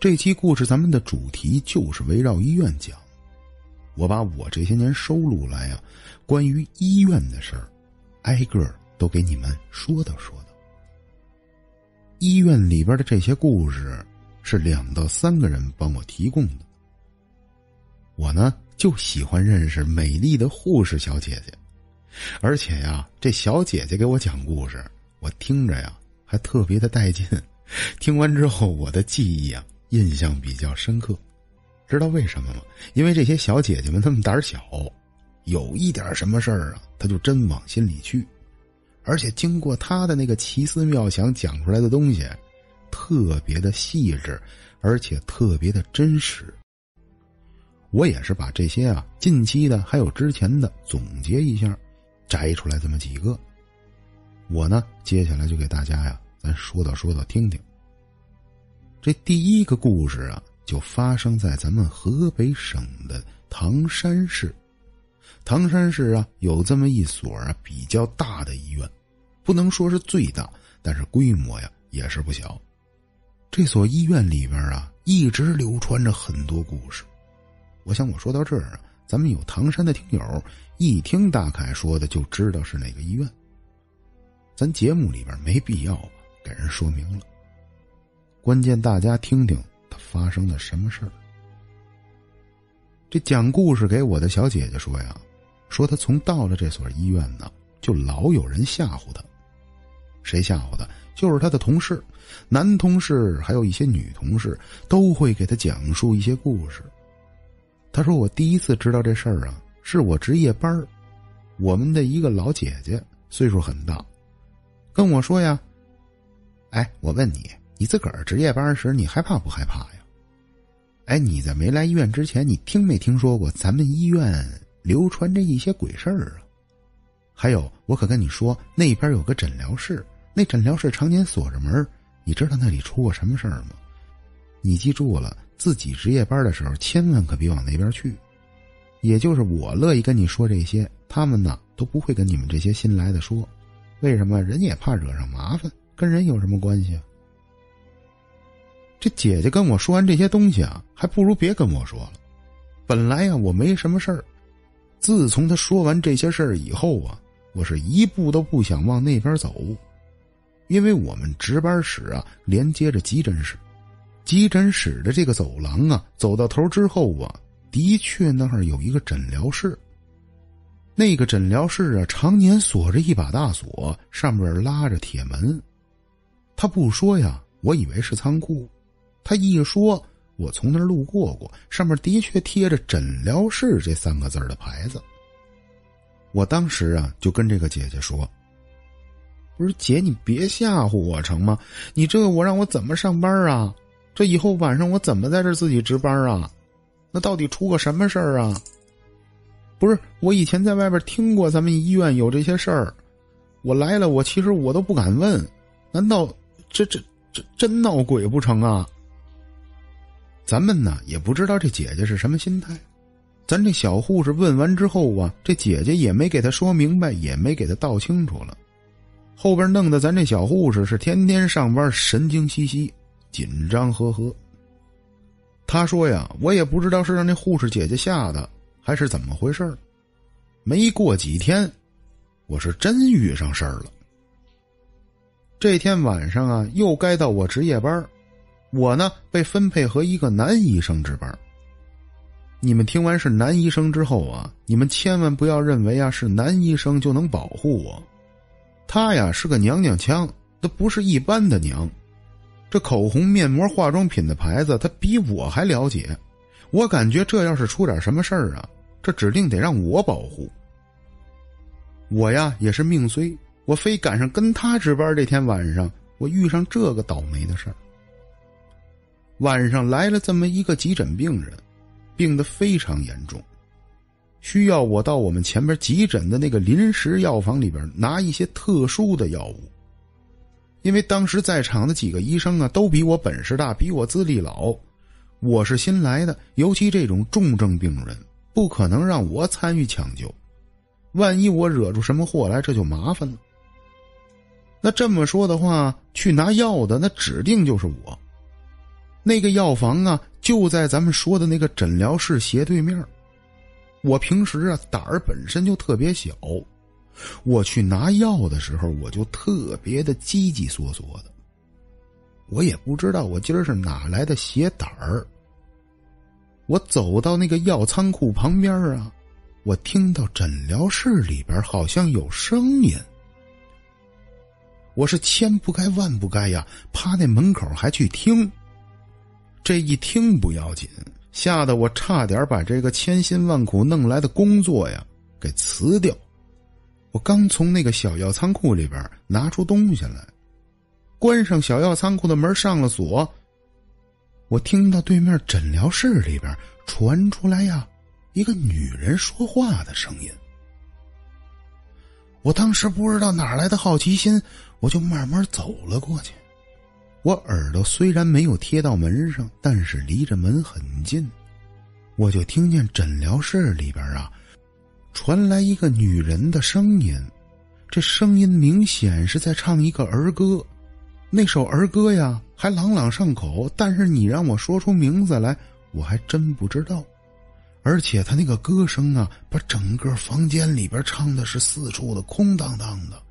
这期故事咱们的主题就是围绕医院讲。我把我这些年收录来啊，关于医院的事儿，挨个都给你们说道说道。医院里边的这些故事是两到三个人帮我提供的。我呢就喜欢认识美丽的护士小姐姐，而且呀，这小姐姐给我讲故事，我听着呀还特别的带劲。听完之后，我的记忆啊印象比较深刻。知道为什么吗？因为这些小姐姐们她们胆小，有一点什么事儿啊，她就真往心里去。而且经过她的那个奇思妙想讲出来的东西，特别的细致，而且特别的真实。我也是把这些啊近期的还有之前的总结一下，摘出来这么几个。我呢，接下来就给大家呀，咱说道说道听听。这第一个故事啊。就发生在咱们河北省的唐山市。唐山市啊，有这么一所啊比较大的医院，不能说是最大，但是规模呀也是不小。这所医院里边啊，一直流传着很多故事。我想我说到这儿啊，咱们有唐山的听友一听大凯说的就知道是哪个医院。咱节目里边没必要给人说明了，关键大家听听他。发生了什么事儿？这讲故事给我的小姐姐说呀，说她从到了这所医院呢，就老有人吓唬她。谁吓唬她？就是她的同事，男同事还有一些女同事，都会给她讲述一些故事。她说：“我第一次知道这事儿啊，是我值夜班儿我们的一个老姐姐岁数很大，跟我说呀，哎，我问你。”你自个儿值夜班时，你害怕不害怕呀？哎，你在没来医院之前，你听没听说过咱们医院流传着一些鬼事儿啊？还有，我可跟你说，那边有个诊疗室，那诊疗室常年锁着门，你知道那里出过什么事儿吗？你记住了，自己值夜班的时候，千万可别往那边去。也就是我乐意跟你说这些，他们呢都不会跟你们这些新来的说，为什么？人也怕惹上麻烦，跟人有什么关系啊？这姐姐跟我说完这些东西啊，还不如别跟我说了。本来呀，我没什么事儿。自从她说完这些事儿以后啊，我是一步都不想往那边走，因为我们值班室啊连接着急诊室，急诊室的这个走廊啊，走到头之后啊，的确那儿有一个诊疗室。那个诊疗室啊，常年锁着一把大锁，上面拉着铁门。他不说呀，我以为是仓库。他一说，我从那儿路过过，上面的确贴着“诊疗室”这三个字的牌子。我当时啊，就跟这个姐姐说：“不是姐，你别吓唬我成吗？你这我让我怎么上班啊？这以后晚上我怎么在这自己值班啊？那到底出个什么事儿啊？不是我以前在外边听过咱们医院有这些事儿，我来了，我其实我都不敢问，难道这这这真闹鬼不成啊？”咱们呢也不知道这姐姐是什么心态，咱这小护士问完之后啊，这姐姐也没给她说明白，也没给她道清楚了，后边弄得咱这小护士是天天上班神经兮兮、紧张呵呵。他说呀，我也不知道是让那护士姐姐吓的，还是怎么回事没过几天，我是真遇上事儿了。这天晚上啊，又该到我值夜班我呢被分配和一个男医生值班。你们听完是男医生之后啊，你们千万不要认为啊是男医生就能保护我。他呀是个娘娘腔，他不是一般的娘。这口红、面膜、化妆品的牌子，他比我还了解。我感觉这要是出点什么事儿啊，这指定得让我保护。我呀也是命衰，我非赶上跟他值班这天晚上，我遇上这个倒霉的事儿。晚上来了这么一个急诊病人，病得非常严重，需要我到我们前边急诊的那个临时药房里边拿一些特殊的药物。因为当时在场的几个医生啊，都比我本事大，比我资历老，我是新来的，尤其这种重症病人，不可能让我参与抢救，万一我惹出什么祸来，这就麻烦了。那这么说的话，去拿药的那指定就是我。那个药房啊，就在咱们说的那个诊疗室斜对面。我平时啊胆儿本身就特别小，我去拿药的时候，我就特别的叽叽嗦嗦的。我也不知道我今儿是哪来的邪胆儿。我走到那个药仓库旁边啊，我听到诊疗室里边好像有声音。我是千不该万不该呀，趴那门口还去听。这一听不要紧，吓得我差点把这个千辛万苦弄来的工作呀给辞掉。我刚从那个小药仓库里边拿出东西来，关上小药仓库的门，上了锁。我听到对面诊疗室里边传出来呀一个女人说话的声音。我当时不知道哪来的好奇心。我就慢慢走了过去，我耳朵虽然没有贴到门上，但是离着门很近，我就听见诊疗室里边啊，传来一个女人的声音，这声音明显是在唱一个儿歌，那首儿歌呀还朗朗上口，但是你让我说出名字来，我还真不知道，而且他那个歌声啊，把整个房间里边唱的是四处的空荡荡的。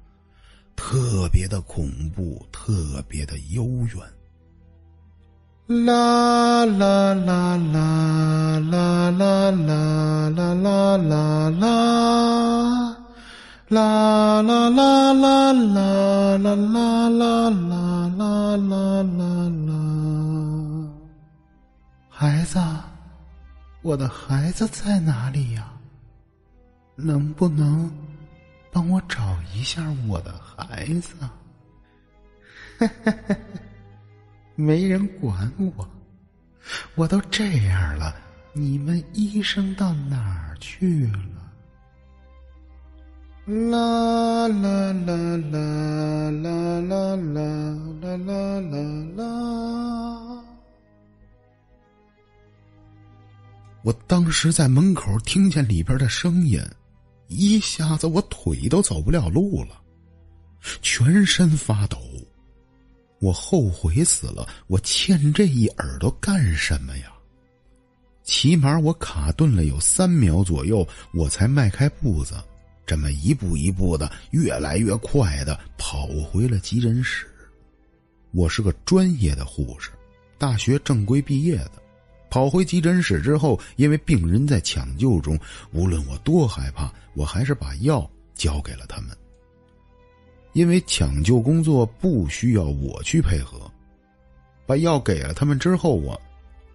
特别的恐怖，特别的悠远。啦啦啦啦啦啦啦啦啦啦，啦啦啦啦啦啦啦啦啦啦啦啦啦。孩子，我的孩子在哪里呀？能不能？帮我找一下我的孩子，没人管我，我都这样了，你们医生到哪儿去了？啦啦啦啦啦啦啦啦啦啦！我当时在门口听见里边的声音。一下子我腿都走不了路了，全身发抖。我后悔死了，我欠这一耳朵干什么呀？起码我卡顿了有三秒左右，我才迈开步子，这么一步一步的，越来越快的跑回了急诊室。我是个专业的护士，大学正规毕业的。跑回急诊室之后，因为病人在抢救中，无论我多害怕，我还是把药交给了他们。因为抢救工作不需要我去配合，把药给了他们之后，我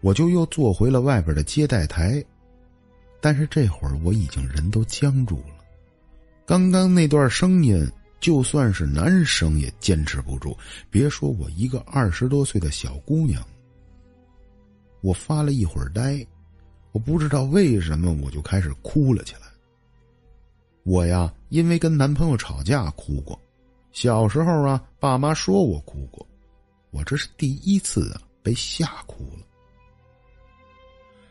我就又坐回了外边的接待台。但是这会儿我已经人都僵住了，刚刚那段声音，就算是男生也坚持不住，别说我一个二十多岁的小姑娘。我发了一会儿呆，我不知道为什么我就开始哭了起来。我呀，因为跟男朋友吵架哭过，小时候啊，爸妈说我哭过，我这是第一次啊被吓哭了。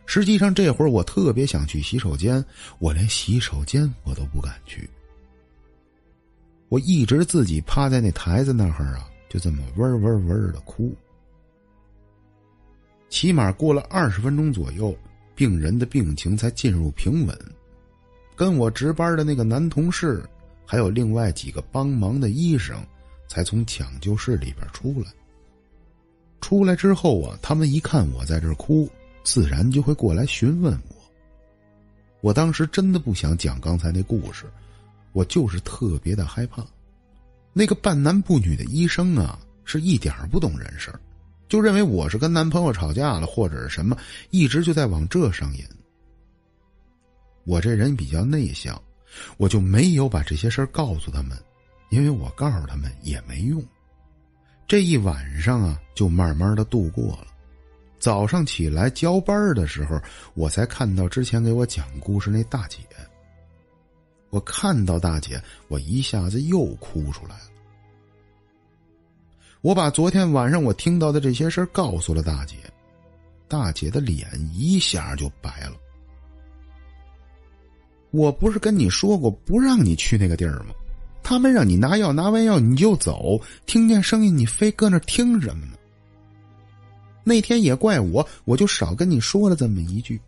实际上这会儿我特别想去洗手间，我连洗手间我都不敢去。我一直自己趴在那台子那儿啊，就这么嗡嗡嗡的哭。起码过了二十分钟左右，病人的病情才进入平稳。跟我值班的那个男同事，还有另外几个帮忙的医生，才从抢救室里边出来。出来之后啊，他们一看我在这哭，自然就会过来询问我。我当时真的不想讲刚才那故事，我就是特别的害怕。那个半男不女的医生啊，是一点不懂人事。就认为我是跟男朋友吵架了，或者是什么，一直就在往这上引。我这人比较内向，我就没有把这些事儿告诉他们，因为我告诉他们也没用。这一晚上啊，就慢慢的度过了。早上起来交班的时候，我才看到之前给我讲故事那大姐。我看到大姐，我一下子又哭出来了。我把昨天晚上我听到的这些事告诉了大姐，大姐的脸一下就白了。我不是跟你说过不让你去那个地儿吗？他们让你拿药，拿完药你就走。听见声音，你非搁那听什么呢？那天也怪我，我就少跟你说了这么一句。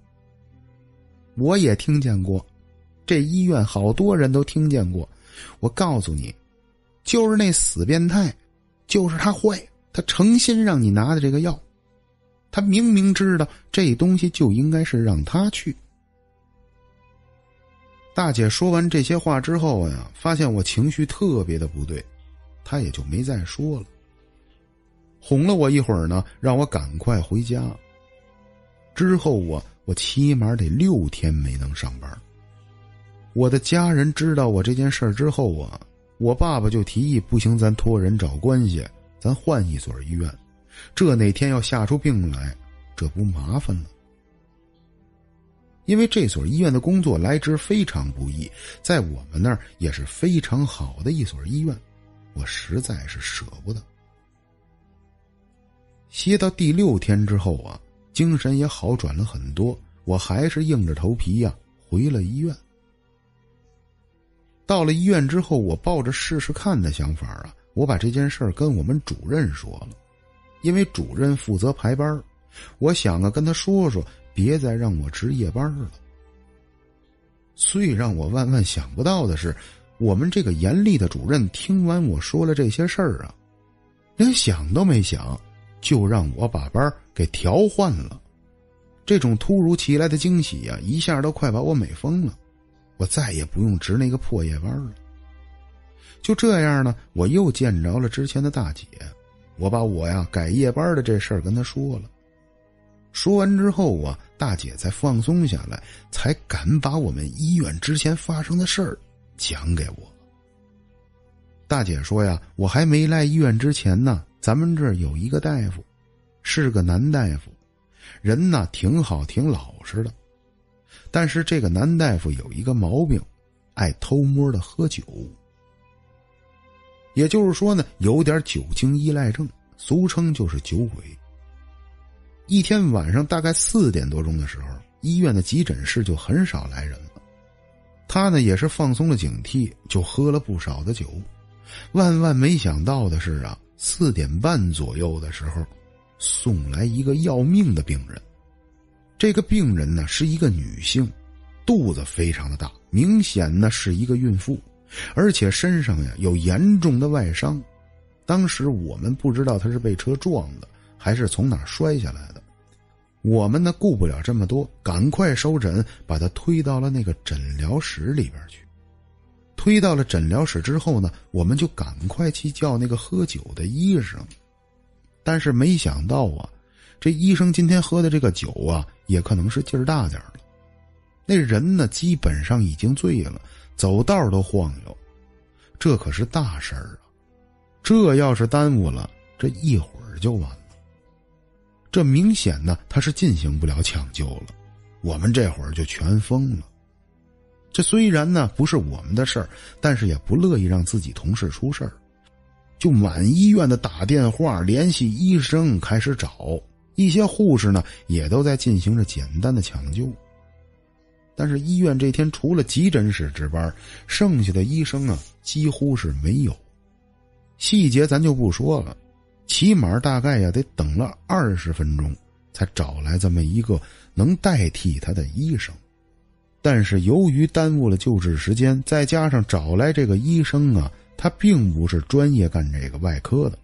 我也听见过，这医院好多人都听见过。我告诉你，就是那死变态，就是他坏，他诚心让你拿的这个药，他明明知道这东西就应该是让他去。大姐说完这些话之后呀，发现我情绪特别的不对，她也就没再说了。哄了我一会儿呢，让我赶快回家。之后我我起码得六天没能上班。我的家人知道我这件事之后啊，我爸爸就提议不行，咱托人找关系，咱换一所医院。这哪天要吓出病来，这不麻烦了？因为这所医院的工作来之非常不易，在我们那儿也是非常好的一所医院，我实在是舍不得。歇到第六天之后啊，精神也好转了很多。我还是硬着头皮呀回了医院。到了医院之后，我抱着试试看的想法啊，我把这件事儿跟我们主任说了，因为主任负责排班我想啊跟他说说，别再让我值夜班了。最让我万万想不到的是，我们这个严厉的主任听完我说了这些事儿啊，连想都没想。就让我把班给调换了，这种突如其来的惊喜呀，一下都快把我美疯了。我再也不用值那个破夜班了。就这样呢，我又见着了之前的大姐，我把我呀改夜班的这事儿跟她说了。说完之后啊，大姐才放松下来，才敢把我们医院之前发生的事儿讲给我。大姐说呀，我还没来医院之前呢。咱们这儿有一个大夫，是个男大夫，人呢挺好，挺老实的。但是这个男大夫有一个毛病，爱偷摸的喝酒。也就是说呢，有点酒精依赖症，俗称就是酒鬼。一天晚上大概四点多钟的时候，医院的急诊室就很少来人了。他呢也是放松了警惕，就喝了不少的酒。万万没想到的是啊。四点半左右的时候，送来一个要命的病人。这个病人呢是一个女性，肚子非常的大，明显呢是一个孕妇，而且身上呀有严重的外伤。当时我们不知道她是被车撞的，还是从哪摔下来的。我们呢顾不了这么多，赶快收诊，把她推到了那个诊疗室里边去。推到了诊疗室之后呢，我们就赶快去叫那个喝酒的医生。但是没想到啊，这医生今天喝的这个酒啊，也可能是劲儿大点了。那人呢，基本上已经醉了，走道都晃悠。这可是大事儿啊！这要是耽误了，这一会儿就完了。这明显呢，他是进行不了抢救了。我们这会儿就全疯了。这虽然呢不是我们的事儿，但是也不乐意让自己同事出事儿，就满医院的打电话联系医生开始找，一些护士呢也都在进行着简单的抢救。但是医院这天除了急诊室值班，剩下的医生啊几乎是没有。细节咱就不说了，起码大概呀得等了二十分钟，才找来这么一个能代替他的医生。但是由于耽误了救治时间，再加上找来这个医生啊，他并不是专业干这个外科的。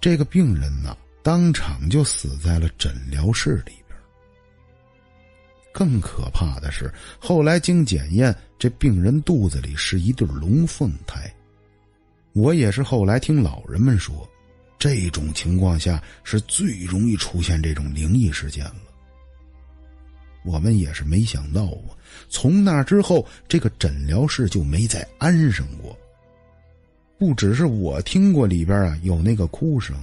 这个病人呢，当场就死在了诊疗室里边。更可怕的是，后来经检验，这病人肚子里是一对龙凤胎。我也是后来听老人们说，这种情况下是最容易出现这种灵异事件了。我们也是没想到啊！从那之后，这个诊疗室就没再安生过。不只是我听过里边啊有那个哭声，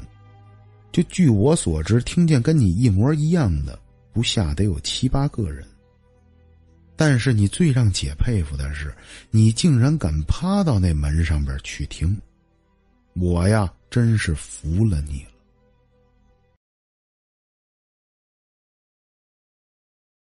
就据我所知，听见跟你一模一样的不下得有七八个人。但是你最让姐佩服的是，你竟然敢趴到那门上边去听，我呀真是服了你。